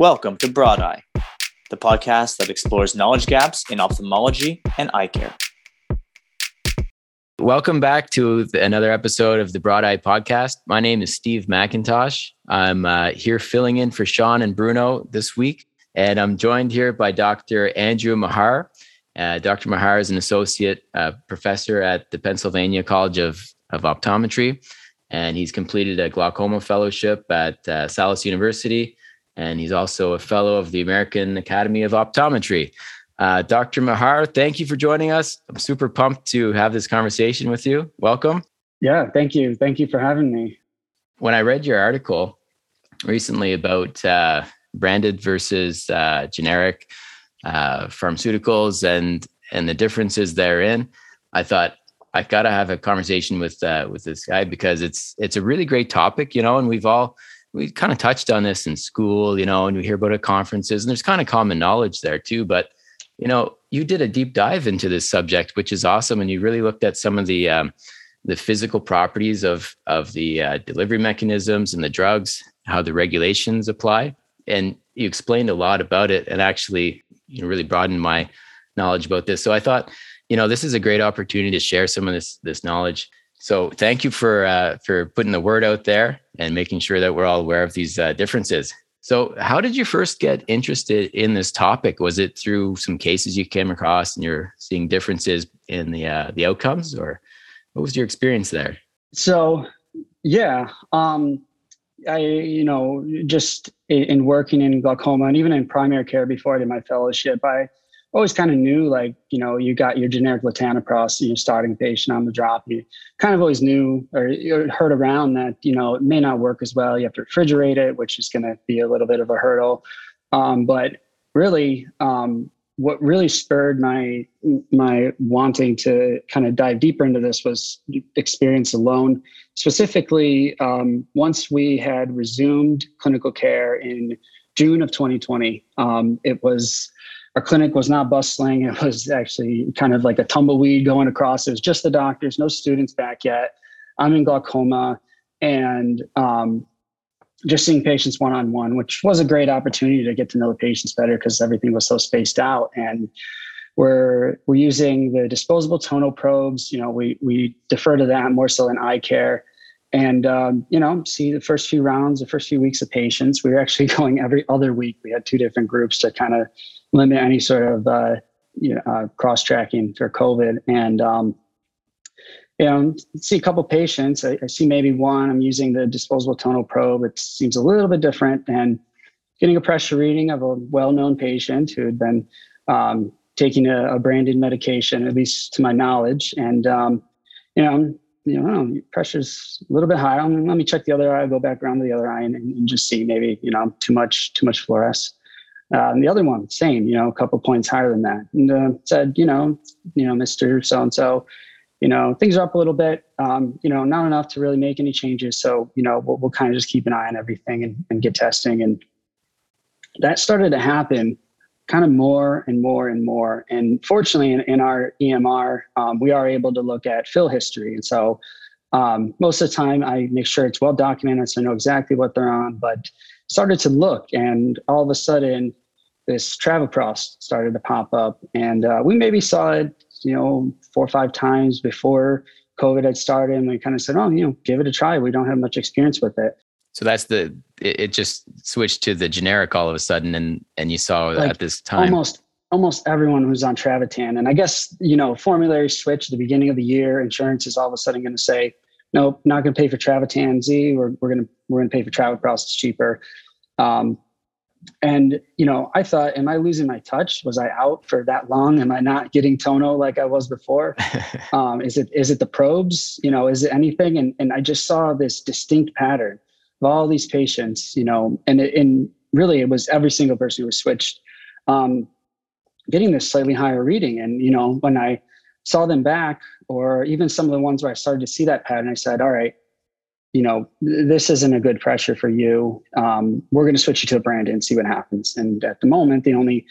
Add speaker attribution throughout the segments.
Speaker 1: Welcome to Broad Eye, the podcast that explores knowledge gaps in ophthalmology and eye care.
Speaker 2: Welcome back to another episode of the Broad Eye podcast. My name is Steve McIntosh. I'm uh, here filling in for Sean and Bruno this week, and I'm joined here by Dr. Andrew Mahar. Uh, Dr. Mahar is an associate uh, professor at the Pennsylvania College of, of Optometry, and he's completed a glaucoma fellowship at uh, Salus University, and he's also a fellow of the American Academy of Optometry. Uh, Dr. Mahar, thank you for joining us. I'm super pumped to have this conversation with you. Welcome.
Speaker 3: Yeah, thank you. Thank you for having me.
Speaker 2: When I read your article recently about uh, branded versus uh, generic, uh, pharmaceuticals and and the differences therein. I thought I've got to have a conversation with uh, with this guy because it's it's a really great topic, you know, and we've all we kind of touched on this in school, you know, and we hear about it conferences, and there's kind of common knowledge there too. But you know, you did a deep dive into this subject, which is awesome, and you really looked at some of the um, the physical properties of of the uh, delivery mechanisms and the drugs, how the regulations apply, and you explained a lot about it, and actually you know, really broadened my knowledge about this. So I thought, you know, this is a great opportunity to share some of this this knowledge. So thank you for uh, for putting the word out there and making sure that we're all aware of these uh, differences. So, how did you first get interested in this topic? Was it through some cases you came across and you're seeing differences in the uh, the outcomes, or what was your experience there?
Speaker 3: So, yeah, um, I, you know, just in working in glaucoma and even in primary care before I did my fellowship, I always kind of knew like, you know, you got your generic latanoprost, you're starting patient on the drop. You kind of always knew or heard around that, you know, it may not work as well. You have to refrigerate it, which is going to be a little bit of a hurdle. Um, but really, um, what really spurred my my wanting to kind of dive deeper into this was experience alone specifically um, once we had resumed clinical care in june of 2020 um, it was our clinic was not bustling it was actually kind of like a tumbleweed going across it was just the doctors no students back yet i'm in glaucoma and um, just seeing patients one on one, which was a great opportunity to get to know the patients better because everything was so spaced out. And we're we're using the disposable tonal probes. You know, we we defer to that more so than iCare. And um, you know, see the first few rounds, the first few weeks of patients. We were actually going every other week. We had two different groups to kind of limit any sort of uh, you know, uh, cross tracking for COVID. And um, you know, see a couple patients. I, I, see maybe one. I'm using the disposable tonal probe. It seems a little bit different, and getting a pressure reading of a well-known patient who had been um, taking a, a, branded medication, at least to my knowledge, and um, you know, you know, pressure's a little bit high. Um, let me check the other eye. Go back around to the other eye and, and just see maybe you know too much too much fluoresce. Uh, and the other one, same, you know, a couple points higher than that, and uh, said, you know, you know, Mister So and So you know, things are up a little bit, um, you know, not enough to really make any changes. So, you know, we'll, we'll kind of just keep an eye on everything and, and get testing. And that started to happen kind of more and more and more. And fortunately, in, in our EMR, um, we are able to look at fill history. And so um, most of the time, I make sure it's well documented so I know exactly what they're on. But started to look, and all of a sudden, this travoprost started to pop up. And uh, we maybe saw it you know, four or five times before COVID had started. And we kind of said, oh, you know, give it a try. We don't have much experience with it.
Speaker 2: So that's the, it, it just switched to the generic all of a sudden. And, and you saw like at this time.
Speaker 3: Almost, almost everyone who's on Travatan. And I guess, you know, formulary switch at the beginning of the year, insurance is all of a sudden going to say, nope, not going to pay for Travatan Z. We're, we're going to, we're going to pay for Travoprost. It's cheaper. Um, and you know i thought am i losing my touch? Was i out for that long? Am i not getting tono like i was before? Um, is it is it the probes? You know is it anything? And, and i just saw this distinct pattern of all these patients you know and it, and really it was every single person who was switched um, getting this slightly higher reading. And you know when i saw them back or even some of the ones where i started to see that pattern i said all right you know, this isn't a good pressure for you. Um, we're going to switch you to a brand and see what happens. And at the moment, the only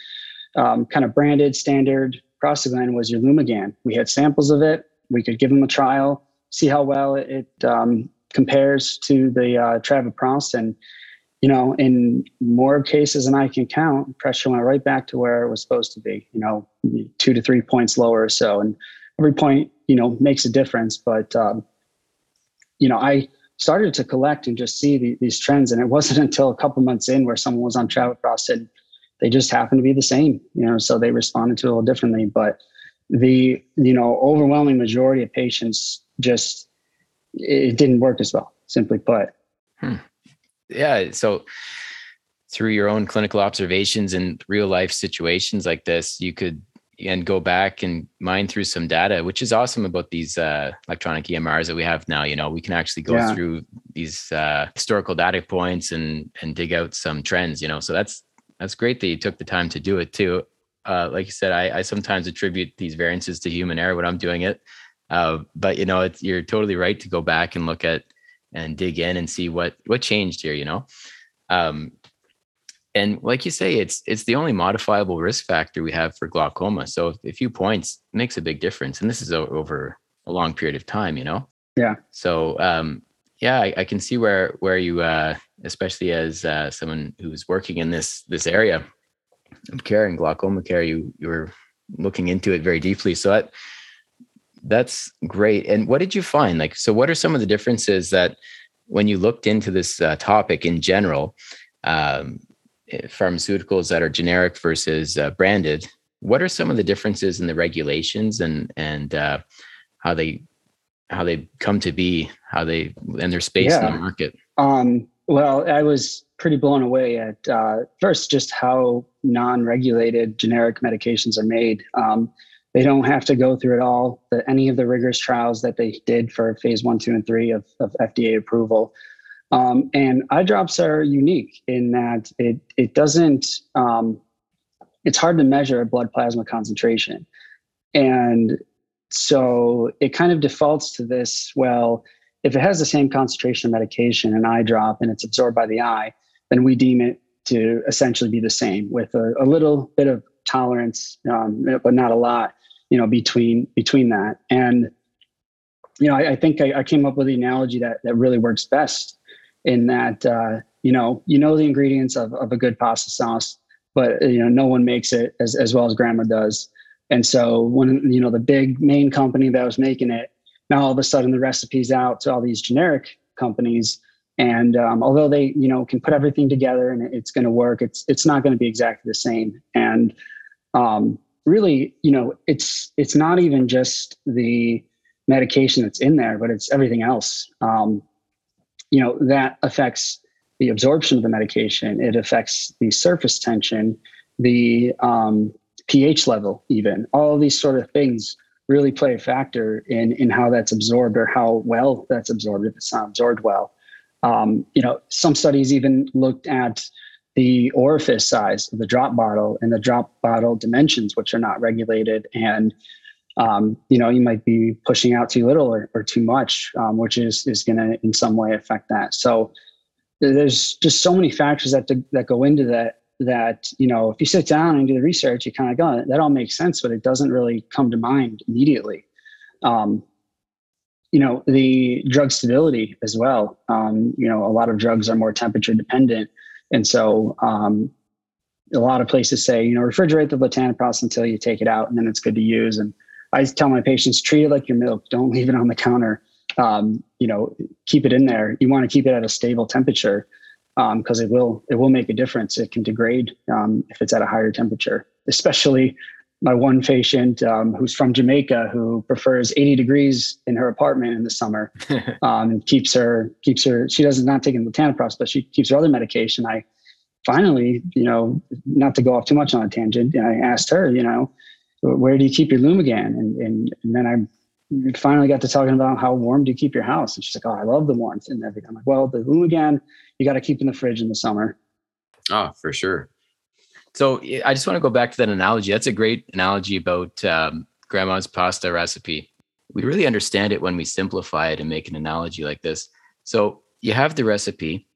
Speaker 3: um, kind of branded standard prostaglandin was your Lumigan. We had samples of it. We could give them a trial, see how well it, um, compares to the uh, Travoprost. And you know, in more cases than I can count, pressure went right back to where it was supposed to be, you know, two to three points lower or so. And every point, you know, makes a difference. But, um, you know, I started to collect and just see the, these trends. And it wasn't until a couple months in where someone was on travoprost and they just happened to be the same, you know, so they responded to it a little differently. But the, you know, overwhelming majority of patients just, it didn't work as well, simply put.
Speaker 2: Hmm yeah so through your own clinical observations and real life situations like this you could and go back and mine through some data which is awesome about these uh, electronic emrs that we have now you know we can actually go yeah. through these uh, historical data points and and dig out some trends you know so that's that's great that you took the time to do it too uh, like you said I, I sometimes attribute these variances to human error when i'm doing it uh, but you know it's, you're totally right to go back and look at and dig in and see what what changed here you know um, and like you say it's it's the only modifiable risk factor we have for glaucoma. So a few points makes a big difference. And this is over a long period of time you know?
Speaker 3: Yeah.
Speaker 2: So um, yeah I, I, can see where where you uh, especially as uh, someone who's working in this this area of care and glaucoma care you you were looking into it very deeply. So that that's great. And what did you find? Like, so what are some of the differences that when you looked into this uh, topic in general, um, pharmaceuticals that are generic versus uh, branded, what are some of the differences in the regulations and and uh, how they how they come to be, how they and their space yeah. in the market?
Speaker 3: Um, well, I was pretty blown away at uh, first just how non-regulated generic medications are made. Um, they don't have to go through it all, the, any of the rigorous trials that they did for phase one, two, and three of, of FDA approval. Um, and eye drops are unique in that it it doesn't um, it's hard to measure blood plasma concentration, and so it kind of defaults to this. Well, if it has the same concentration of medication, an eye drop, and it's absorbed by the eye, then we deem it to essentially be the same with a, a little bit of tolerance, um, but not a lot you know between between that and you know i, I think I, I, came up with the analogy that that really works best in that uh, you know you know the ingredients of, of a good pasta sauce but you know no one makes it as, as well as grandma does. And so when you know the big main company that was making it now all of a sudden the recipe's out to all these generic companies. And um, although they you know can put everything together and it's going to work it's it's not going to be exactly the same. And um, really, you know, it's it's not even just the medication that's in there, but it's everything else. Um, you know, that affects the absorption of the medication. It affects the surface tension, the um, pH level, even all these sort of things really play a factor in in how that's absorbed or how well that's absorbed if it's not absorbed well. Um, you know, some studies even looked at the orifice size of the drop bottle and the drop bottle dimensions, which are not regulated. And um, you know, you might be pushing out too little or, or too much, um, which is is going to in some way affect that. So there's just so many factors that that go into that. That you know, if you sit down and do the research, you kind of go, that all makes sense, but it doesn't really come to mind immediately. Um, you know, the drug stability as well. Um, you know, a lot of drugs are more temperature dependent. And so um, a lot of places say, you know, refrigerate the latanoprost until you take it out and then it's good to use. And I tell my patients, treat it like your milk. Don't leave it on the counter. Um, you know, keep it in there. You want to keep it at a stable temperature because um, it will it will make a difference. It can degrade um, if it's at a higher temperature. Especially my one patient um, who's from Jamaica who prefers 80 degrees in her apartment in the summer um, and keeps her keeps her she doesn't not taking latanoprost but she keeps her other medication. I finally you know not to go off too much on a tangent I asked her you know where do you keep your Lumigan and and, and then I finally got to talking about how warm do you keep your house and she's like oh I love the warmth and everything. I'm like well the Lumigan you got to keep in the fridge in the summer.
Speaker 2: Oh for sure so I just want to go back to that analogy. That's a great analogy about um, grandma's pasta recipe. We really understand it when we simplify it and make an analogy like this. So you have the recipe,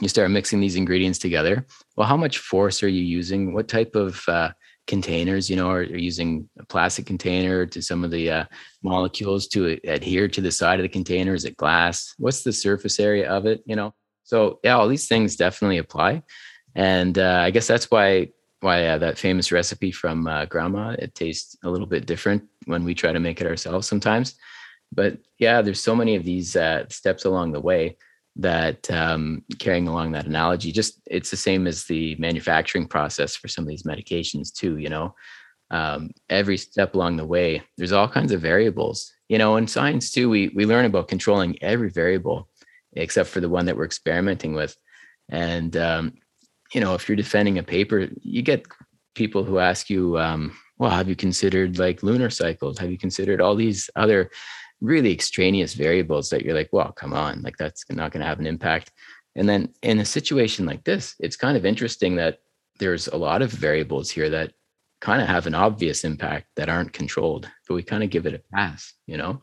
Speaker 2: you start mixing these ingredients together. Well, how much force are you using? What type of uh, containers, you know, are, you using a plastic container to some of the uh, molecules to adhere to the side of the container? Is it glass? What's the surface area of it? You know, So yeah, all these things definitely apply, and uh, I guess that's why why uh, that famous recipe from uh, grandma it tastes a little bit different when we try to make it ourselves sometimes. But yeah, there's so many of these uh, steps along the way that um, carrying along that analogy, just it's the same as the manufacturing process for some of these medications too. You know, um, every step along the way, there's all kinds of variables. You know, in science too, we we learn about controlling every variable except for the one that we're experimenting with. And um, you know, if you're defending a paper, you get people who ask you, um, "Well, have you considered like lunar cycles? Have you considered all these other really extraneous variables that you're like, well, come on, like that's not going to have an impact." And then in a situation like this, it's kind of interesting that there's a lot of variables here that kind of have an obvious impact that aren't controlled, but we kind of give it a pass, you know?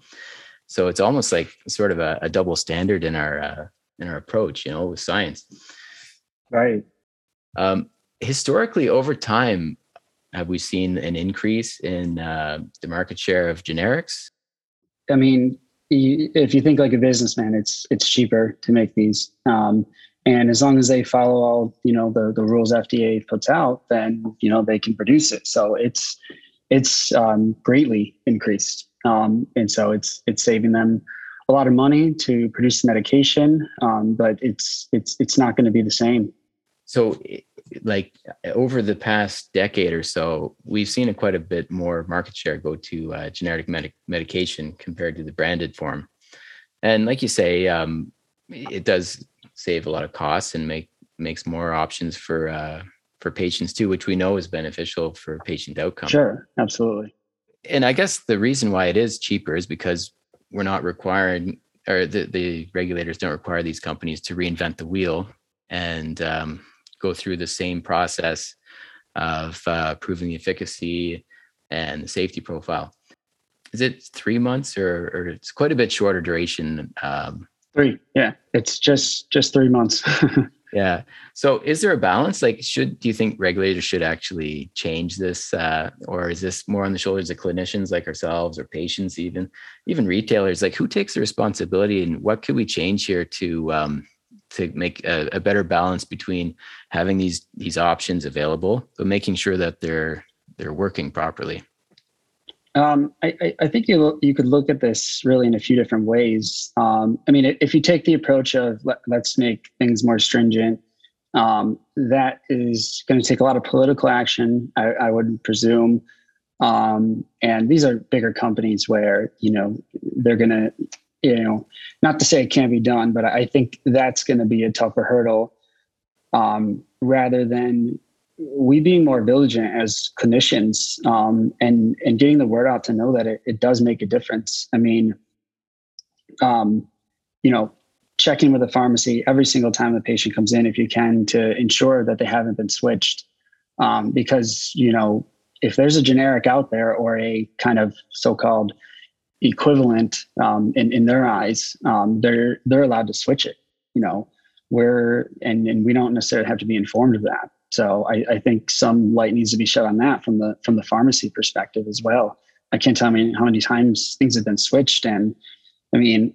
Speaker 2: So it's almost like sort of a, a double standard in our uh, in our approach, you know, with science.
Speaker 3: Right.
Speaker 2: Um, historically, over time, have we seen an increase in uh, the market share of generics?
Speaker 3: I mean, if you think like a businessman, it's it's cheaper to make these, um, and as long as they follow all you know the the rules FDA puts out, then you know they can produce it. So it's it's um, greatly increased. Um, and so it's it's saving them a lot of money to produce the medication, um, but it's it's it's not going to be the same.
Speaker 2: So, like over the past decade or so, we've seen a quite a bit more market share go to uh, generic medic- medication compared to the branded form. And like you say, um, it does save a lot of costs and make makes more options for uh, for patients too, which we know is beneficial for patient outcome.
Speaker 3: Sure, absolutely
Speaker 2: and I guess the reason why it is cheaper is because we're not required, or the, the regulators don't require these companies to reinvent the wheel and um, go through the same process of uh, proving the efficacy and the safety profile. Is it three months or, or it's quite a bit shorter duration? Um,
Speaker 3: three, yeah, it's just just three months.
Speaker 2: Yeah. So is there a balance? Like, should do you think regulators should actually change this, uh, or is this more on the shoulders of clinicians like ourselves, or patients, even even retailers? Like, who takes the responsibility, and what could we change here to um, to make a, a better balance between having these these options available, but making sure that they're they're working properly?
Speaker 3: Um, I, I, think you you could look at this really in a few different ways. Um, I mean, if you take the approach of let, us make things more stringent, um, that is going to take a lot of political action, I, I would presume. Um, and these are bigger companies where you know they're going to, you know, not to say it can't be done, but I think that's going to be a tougher hurdle um, rather than we being more vigilant as clinicians um, and and getting the word out to know that it, it does make a difference. I mean, um, you know, checking with the pharmacy every single time the patient comes in, if you can, to ensure that they haven't been switched, um, because you know if there's a generic out there or a kind of so-called equivalent um, in in their eyes, um, they're they're allowed to switch it. You know, we're and and we don't necessarily have to be informed of that. So I, I, think some light needs to be shed on that from the from the pharmacy perspective as well. I can't tell me how many times things have been switched, and I mean,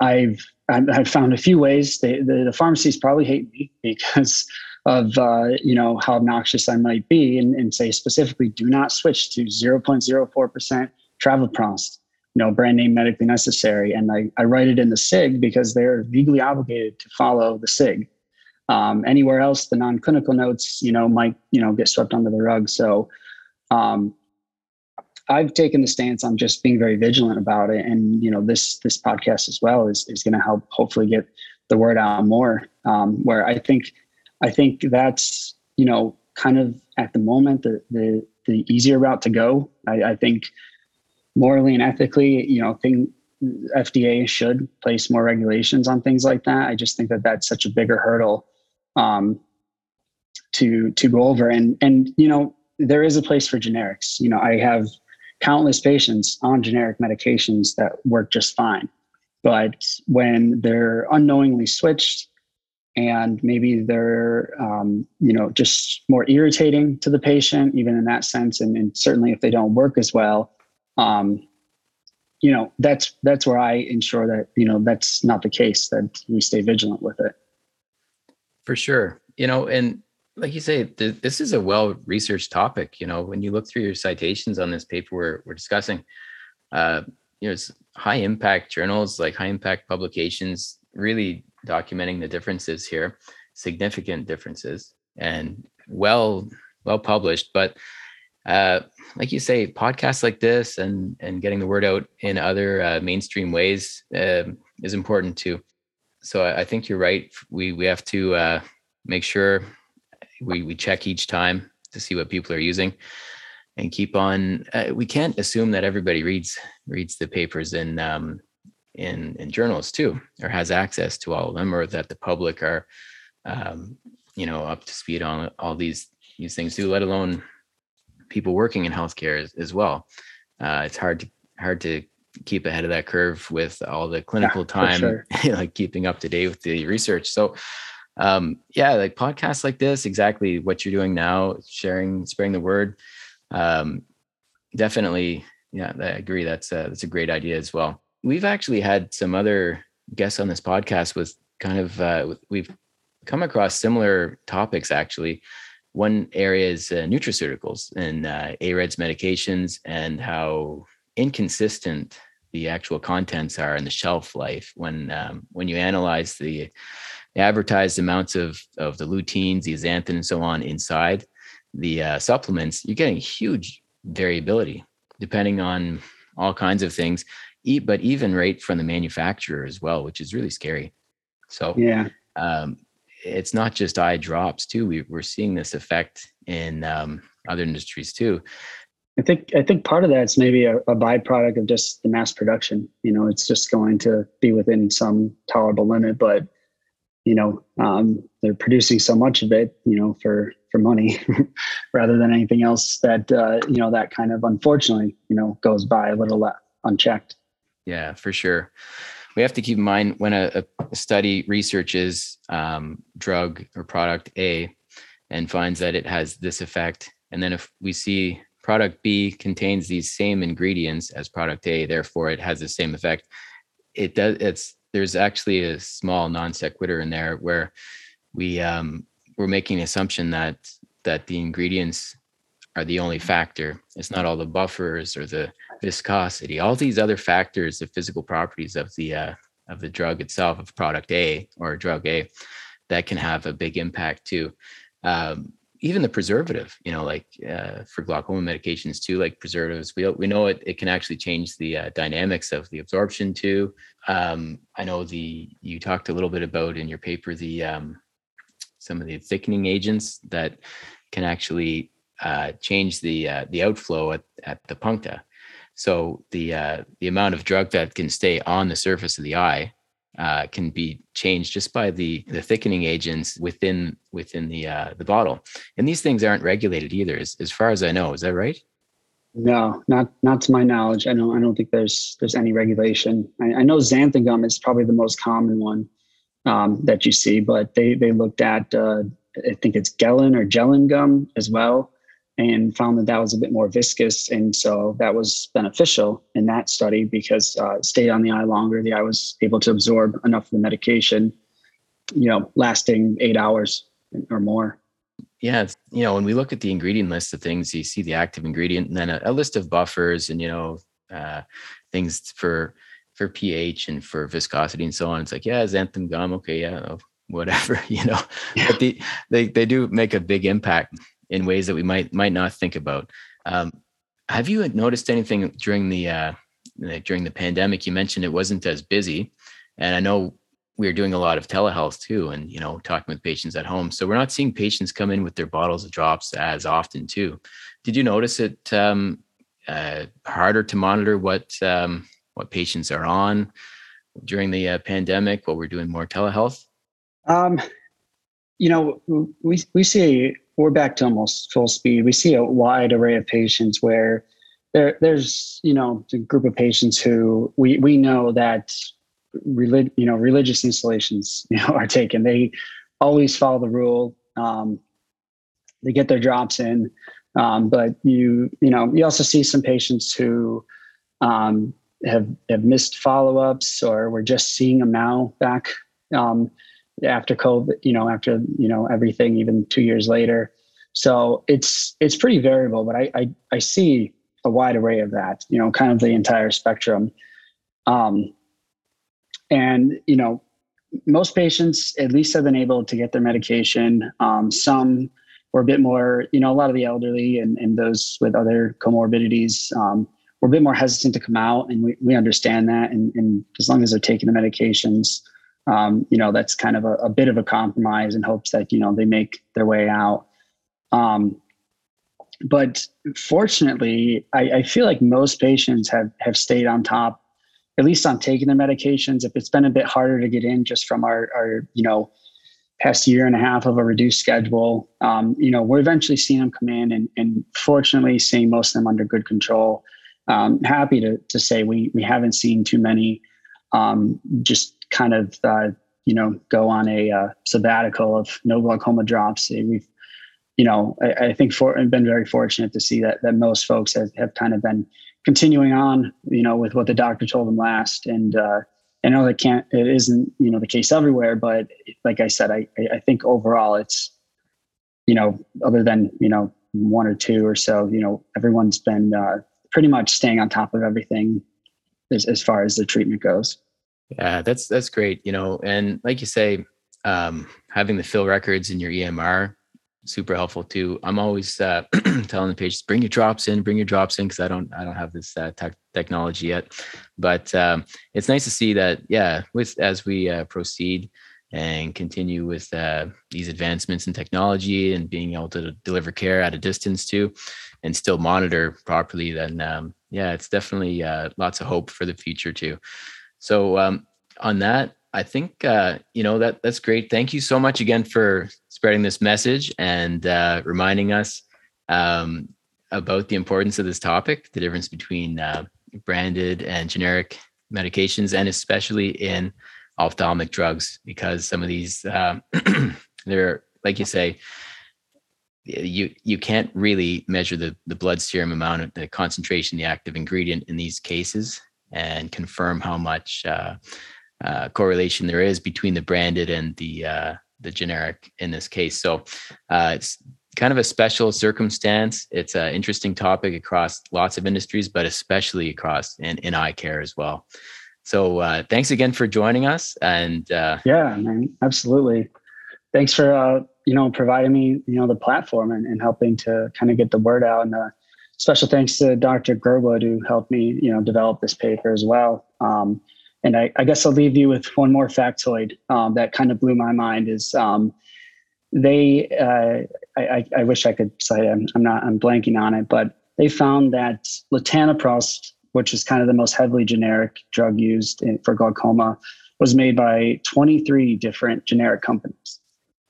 Speaker 3: I've I've found a few ways. They, the, the pharmacies probably hate me because of uh, you know how obnoxious I might be, and, and say specifically, do not switch to zero point zero four percent travoprost, you know, brand name medically necessary. And I, I write it in the SIG because they're legally obligated to follow the SIG. Um, anywhere else, the non-clinical notes, you know, might you know get swept under the rug. So, um, I've taken the stance on just being very vigilant about it, and you know, this this podcast as well is is going to help hopefully get the word out more. Um, where I think, I think that's you know kind of at the moment the the the easier route to go. I, I think morally and ethically, you know, thing FDA should place more regulations on things like that. I just think that that's such a bigger hurdle um, to to go over. And and you know there is a place for generics. You know I have countless patients on generic medications that work just fine, but when they're unknowingly switched and maybe they're um, you know just more irritating to the patient even in that sense and, and certainly if they don't work as well um, you know that's that's where i ensure that you know that's not the case that we stay vigilant with it
Speaker 2: For sure. You know, and like you say, th- this is a well researched topic. You know, when you look through your citations on this paper we're, we're discussing, uh, you know, it's high impact journals, like high impact publications, really documenting the differences here, significant differences, and well well published. But uh, like you say, podcasts like this and and getting the word out in other uh, mainstream ways uh, is important too. So I, I, think you're right. We we have to uh, make sure we we check each time to see what people are using and keep on. Uh, we can't assume that everybody reads reads the papers in um, in in journals too, or has access to all of them, or that the public are um, you know up to speed on all these these things too. Let alone people working in healthcare as, as well. Uh, it's hard to hard to keep ahead of that curve with all the clinical yeah, time, sure. like keeping up to date with the research. So, um, yeah, like podcasts like this, exactly what you're doing now, sharing, spreading the word. Um, definitely, yeah, I agree. That's a, that's a great idea as well. We've actually had some other guests on this podcast with kind of uh, we've come across similar topics actually one area is uh, nutraceuticals and uh, AREDS medications and how inconsistent the actual contents are in the shelf life when um, when you analyze the advertised amounts of of the luteins, the zeaxanthin, and so on inside the uh, supplements, you're getting huge variability depending on all kinds of things. Eat, But even right from the manufacturer as well, which is really scary. So
Speaker 3: yeah,
Speaker 2: um, it's not just eye drops too. We, we're seeing this effect in um, other industries too.
Speaker 3: I think I think part of that's maybe a, a, byproduct of just the mass production. You know, it's just going to be within some tolerable limit, but you know, um, they're producing so much of it, you know, for for money rather than anything else. That uh, you know, that kind of unfortunately, you know, goes by a little unchecked.
Speaker 2: Yeah, for sure we have to keep in mind when a, a study researches um, drug or product A and finds that it has this effect, and then if we see product B contains these same ingredients as product A, therefore it has the same effect. It does. It's there's actually a small non sequitur in there where we um, we're making the assumption that that the ingredients are the only factor. It's not all the buffers or the viscosity, all these other factors, the physical properties of the uh, of the drug itself, of product A or drug A, that can have a big impact too. Um, even the preservative, you know, like uh, for glaucoma medications too, like preservatives, we we know it it can actually change the uh, dynamics of the absorption too. Um, I know the you talked a little bit about in your paper the um, some of the thickening agents that can actually uh, change the uh, the outflow at, at the puncta. So the uh, the amount of drug that can stay on the surface of the eye uh, can be changed just by the the thickening agents within within the uh, the bottle. And these things aren't regulated either, as, as far as I know. Is that right?
Speaker 3: No, not not to my knowledge. I don't I don't think there's there's any regulation. I, I know xanthan gum is probably the most common one um, that you see, but they they looked at uh, I think it's gelin or Gellan gum as well and found that that was a bit more viscous. And so that was beneficial in that study because uh, it stayed on the eye longer. The eye was able to absorb enough of the medication, you know, lasting eight hours or more.
Speaker 2: Yeah, you know, when we look at the ingredient list of things, you see the active ingredient and then a, a list of buffers and you know uh, things for for pH and for viscosity and so on. It's like, yeah, xanthan gum, okay, yeah, whatever, you know. Yeah. But the, they they do make a big impact in ways that we might might not think about. Um, have you noticed anything during the uh, during the pandemic? You mentioned it wasn't as busy, and I know we are doing a lot of telehealth too, and you know talking with patients at home. So we're not seeing patients come in with their bottles of drops as often too. Did you notice it um, uh, harder to monitor what um, what patients are on during the uh, pandemic while we're doing more telehealth?
Speaker 3: Um, you know, we we see we're back to almost full speed. We see a wide array of patients where there there's you know a group of patients who we we know that relig- you know religious instillations you know are taken. They always follow the rule. Um, they get their drops in, um, but you you know you also see some patients who um, have have missed follow ups or we're just seeing them now back. Um, after COVID, you know, after you know everything, even two years later. So it's it's pretty variable, but I I, I see a wide array of that, you know, kind of the entire spectrum. Um, and you know, most patients at least have been able to get their medication. Um, some were a bit more, you know, a lot of the elderly and, and those with other comorbidities um, were a bit more hesitant to come out, and we, we understand that. And, and as long as they're taking the medications, um, you know, that's kind of a, a, bit of a compromise in hopes that you know they make their way out. Um, but fortunately, I, I feel like most patients have have stayed on top at least on taking their medications. If it's been a bit harder to get in just from our, our you know, past year and a half of a reduced schedule, um, you know, we're eventually seeing them come in and, and fortunately seeing most of them under good control. Um, happy to, to say we, we haven't seen too many um, just kind of, uh, you know, go on a uh, sabbatical of no glaucoma drops. We've, you know, I, I think for, been very fortunate to see that, that most folks have, have kind of been continuing on, you know, with what the doctor told them last. And uh, I know that can't, it isn't, you know, the case everywhere, but like I said, I, I think overall it's, you know, other than, you know, one or two or so, you know, everyone's been uh, pretty much staying on top of everything as, as far as the treatment goes.
Speaker 2: Yeah, that's, that's great. You know, and like you say, um, having the fill records in your EMR super helpful too. I'm always uh, telling the patients, bring your drops in, bring your drops in, because I don't, I don't have this uh, te- technology yet. But um, it's nice to see that, yeah, with as we uh, proceed and continue with uh, these advancements in technology and being able to deliver care at a distance too, and still monitor properly, then um, yeah, it's definitely uh, lots of hope for the future too. So um, on that, I think uh, you know that that's great. Thank you so much again for spreading this message and uh, reminding us um, about the importance of this topic, the difference between uh, branded and generic medications, and especially in ophthalmic drugs, because some of these uh, they're like you say, you you can't really measure the the blood serum amount of the concentration, the active ingredient in these cases, and confirm how much uh, uh, correlation there is between the branded and the uh, the generic in this case. So uh, it's kind of a special circumstance. It's an interesting topic across lots of industries, but especially across in, in eye care as well. So uh, thanks again for joining us. And uh,
Speaker 3: yeah, man, absolutely. Thanks for you know providing me you know the platform and, and helping to kind of get the word out. And special thanks to Dr. Gerwood who helped me you know develop this paper as well. Um, and I, I, guess I'll leave you with one more factoid um, that kind of blew my mind is um, they, uh, I, I, wish I could say I'm, I'm, not, I'm blanking on it, but they found that latanoprost, which is kind of the most heavily generic drug used in, for glaucoma, was made by 23 different generic companies.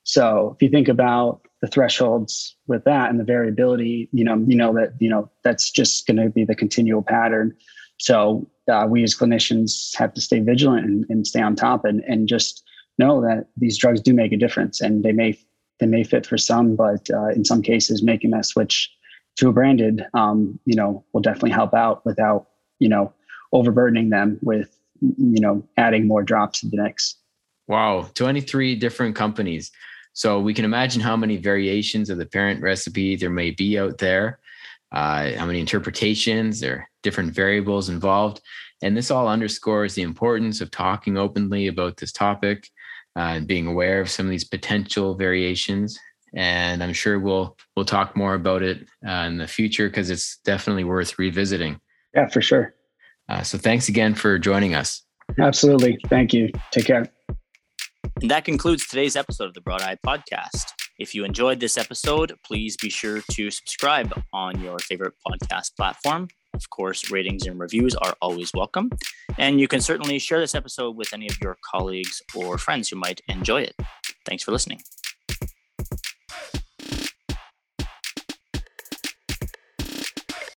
Speaker 3: So if you think about the thresholds with that and the variability, you know, you know that, you know, that's just going to be the continual pattern. So uh, we as clinicians have to stay vigilant and, and stay on top and, and just know that these drugs do make a difference and they may they may fit for some, but uh, in some cases, making that switch to a branded, um, you know, will definitely help out without you know overburdening them with you know adding more drops to the mix.
Speaker 2: Wow, twenty three different companies. So we can imagine how many variations of the parent recipe there may be out there uh, how many interpretations or different variables involved. And this all underscores the importance of talking openly about this topic uh, and being aware of some of these potential variations. And I'm sure we'll we'll talk more about it uh, in the future because it's definitely worth revisiting.
Speaker 3: Yeah, for sure.
Speaker 2: Uh, so thanks again for joining us.
Speaker 3: Absolutely. Thank you. Take care.
Speaker 1: And that concludes today's episode of the Broad Eye Podcast. If you enjoyed this episode, please be sure to subscribe on your favorite podcast platform. Of course, ratings and reviews are always welcome. And you can certainly share this episode with any of your colleagues or friends who might enjoy it. Thanks for listening.